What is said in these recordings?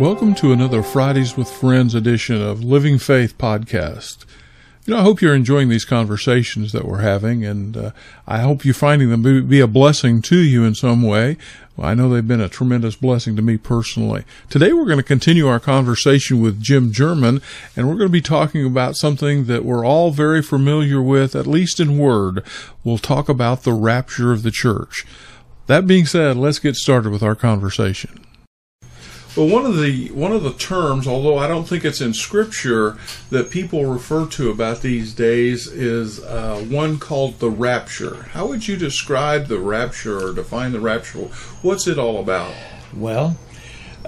Welcome to another Fridays with Friends edition of Living Faith podcast. You know, I hope you're enjoying these conversations that we're having, and uh, I hope you're finding them be a blessing to you in some way. Well, I know they've been a tremendous blessing to me personally. Today, we're going to continue our conversation with Jim German, and we're going to be talking about something that we're all very familiar with, at least in word. We'll talk about the rapture of the church. That being said, let's get started with our conversation. Well, one of the one of the terms, although I don't think it's in Scripture, that people refer to about these days is uh, one called the rapture. How would you describe the rapture or define the rapture? What's it all about? Well,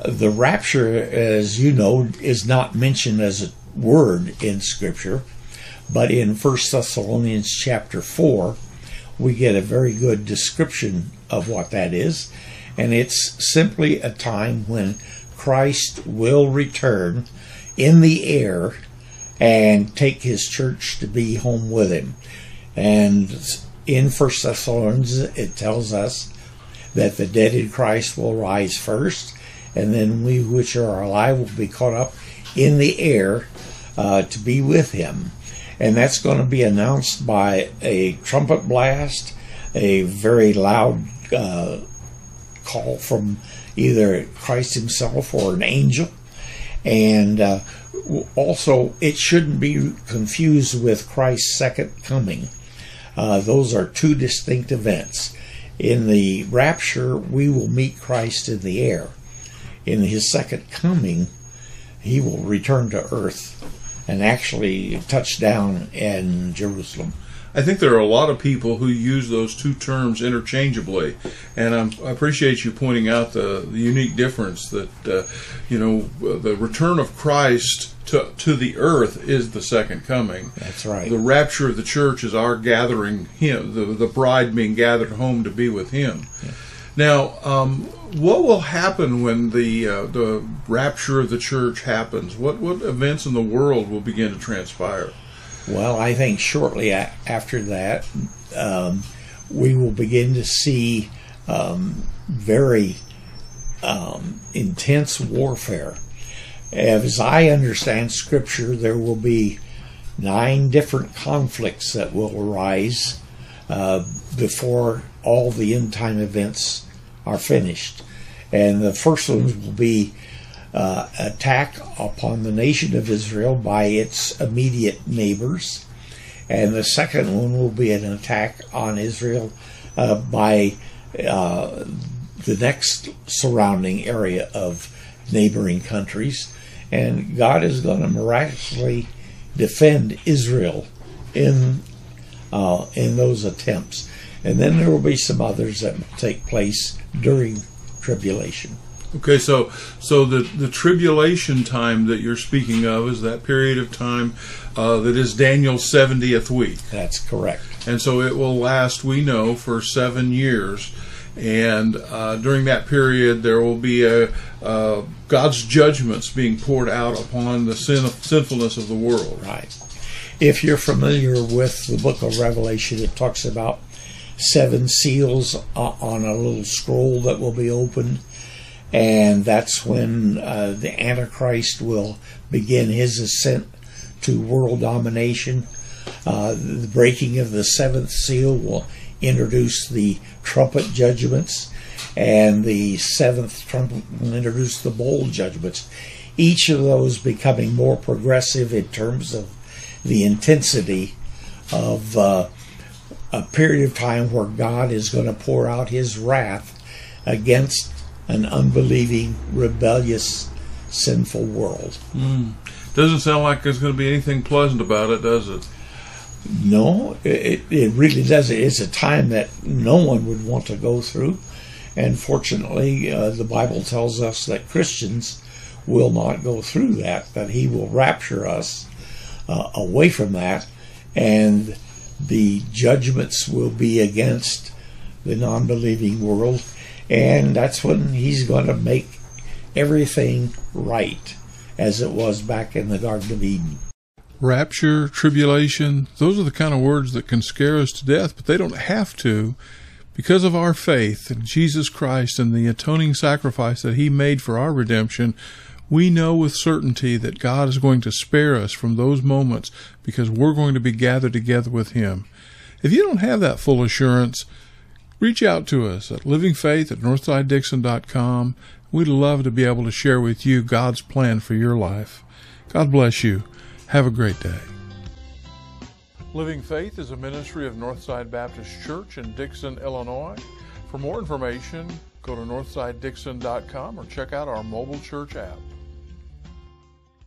the rapture, as you know, is not mentioned as a word in Scripture, but in First Thessalonians chapter four, we get a very good description of what that is, and it's simply a time when Christ will return in the air and take his church to be home with him. And in First Thessalonians, it tells us that the dead in Christ will rise first, and then we which are alive will be caught up in the air uh, to be with him. And that's going to be announced by a trumpet blast, a very loud uh, call from either Christ Himself or an angel. And uh, also, it shouldn't be confused with Christ's second coming. Uh, those are two distinct events. In the rapture, we will meet Christ in the air. In his second coming, he will return to earth and actually touch down in Jerusalem. I think there are a lot of people who use those two terms interchangeably, and I'm, i appreciate you pointing out the, the unique difference that uh, you know the return of Christ to to the earth is the second coming. That's right. The rapture of the church is our gathering him, the the bride being gathered home to be with Him. Yeah. Now, um, what will happen when the uh, the rapture of the church happens? What what events in the world will begin to transpire? Well, I think shortly after that, um, we will begin to see um, very um, intense warfare. As I understand Scripture, there will be nine different conflicts that will arise uh, before all the end time events are finished. And the first ones will be uh, attack upon the nation of Israel by its immediate neighbors. And the second one will be an attack on Israel uh, by uh, the next surrounding area of neighboring countries. And God is going to miraculously defend Israel in uh, in those attempts. And then there will be some others that will take place during tribulation. Okay, so so the the tribulation time that you're speaking of is that period of time uh, that is Daniel's seventieth week. That's correct. And so it will last, we know, for seven years. And uh, during that period, there will be a uh, God's judgments being poured out upon the sin, sinfulness of the world. Right. If you're familiar with the book of Revelation, it talks about seven seals on a little scroll that will be opened and that's when uh, the Antichrist will begin his ascent to world domination. Uh, the breaking of the seventh seal will introduce the trumpet judgments, and the seventh trumpet will introduce the bowl judgments. Each of those becoming more progressive in terms of the intensity of uh, a period of time where God is going to pour out his wrath against an unbelieving, rebellious, sinful world. Mm. Doesn't sound like there's going to be anything pleasant about it, does it? No, it, it really doesn't. It's a time that no one would want to go through. And fortunately, uh, the Bible tells us that Christians will not go through that, that He will rapture us uh, away from that, and the judgments will be against the non believing world and that's when he's going to make everything right as it was back in the Garden of Eden. Rapture, tribulation, those are the kind of words that can scare us to death, but they don't have to because of our faith in Jesus Christ and the atoning sacrifice that he made for our redemption. we know with certainty that God is going to spare us from those moments because we're going to be gathered together with Him. If you don't have that full assurance, reach out to us at livingfaith at northsidedixon.com. We'd love to be able to share with you God's plan for your life. God bless you. Have a great day. Living Faith is a ministry of Northside Baptist Church in Dixon, Illinois. For more information, go to northsidedixon.com or check out our mobile church app.